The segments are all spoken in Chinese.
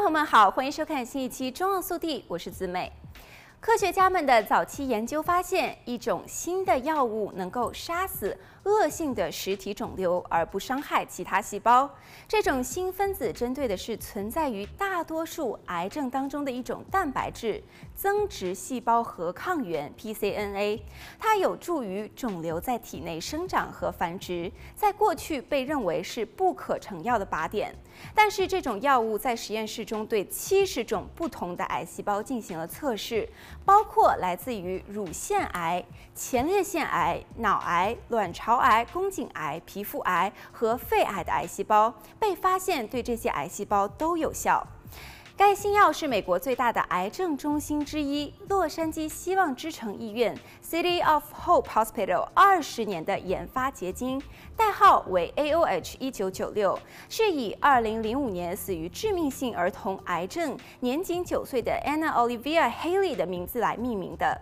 朋友们好，欢迎收看新一期《中澳速递》，我是子美。科学家们的早期研究发现，一种新的药物能够杀死恶性的实体肿瘤，而不伤害其他细胞。这种新分子针对的是存在于大多数癌症当中的一种蛋白质——增殖细胞核抗原 （pCNA）。它有助于肿瘤在体内生长和繁殖，在过去被认为是不可成药的靶点。但是，这种药物在实验室中对七十种不同的癌细胞进行了测试。包括来自于乳腺癌、前列腺癌、脑癌、卵巢癌、宫颈癌、皮肤癌和肺癌的癌细胞，被发现对这些癌细胞都有效。该新药是美国最大的癌症中心之一——洛杉矶希望之城医院 （City of Hope Hospital） 二十年的研发结晶，代号为 AOH 一九九六，是以二零零五年死于致命性儿童癌症、年仅九岁的 Anna Olivia Haley 的名字来命名的。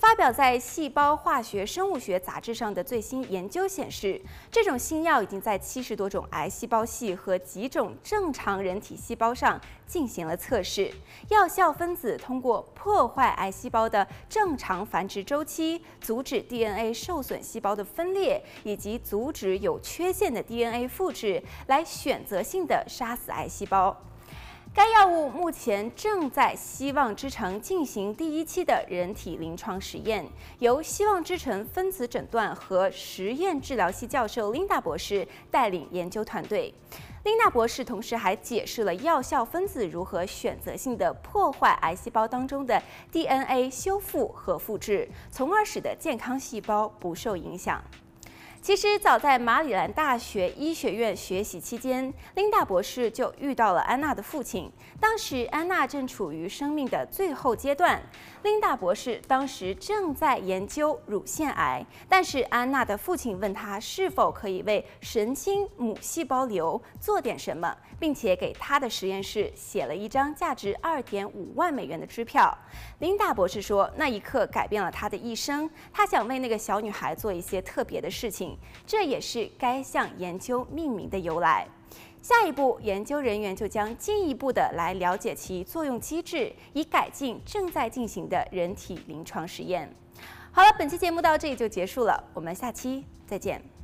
发表在《细胞化学生物学杂志》上的最新研究显示，这种新药已经在七十多种癌细胞系和几种正常人体细胞上进行了测试。药效分子通过破坏癌细胞的正常繁殖周期，阻止 DNA 受损细胞的分裂，以及阻止有缺陷的 DNA 复制，来选择性地杀死癌细胞。该药物目前正在希望之城进行第一期的人体临床实验，由希望之城分子诊断和实验治疗系教授琳达博士带领研究团队。琳达博士同时还解释了药效分子如何选择性地破坏癌细胞当中的 DNA 修复和复制，从而使得健康细胞不受影响。其实早在马里兰大学医学院学习期间，琳达博士就遇到了安娜的父亲。当时安娜正处于生命的最后阶段，琳达博士当时正在研究乳腺癌，但是安娜的父亲问他是否可以为神经母细胞瘤做点什么，并且给他的实验室写了一张价值二点五万美元的支票。琳达博士说，那一刻改变了他的一生，他想为那个小女孩做一些特别的事情。这也是该项研究命名的由来。下一步，研究人员就将进一步的来了解其作用机制，以改进正在进行的人体临床实验。好了，本期节目到这里就结束了，我们下期再见。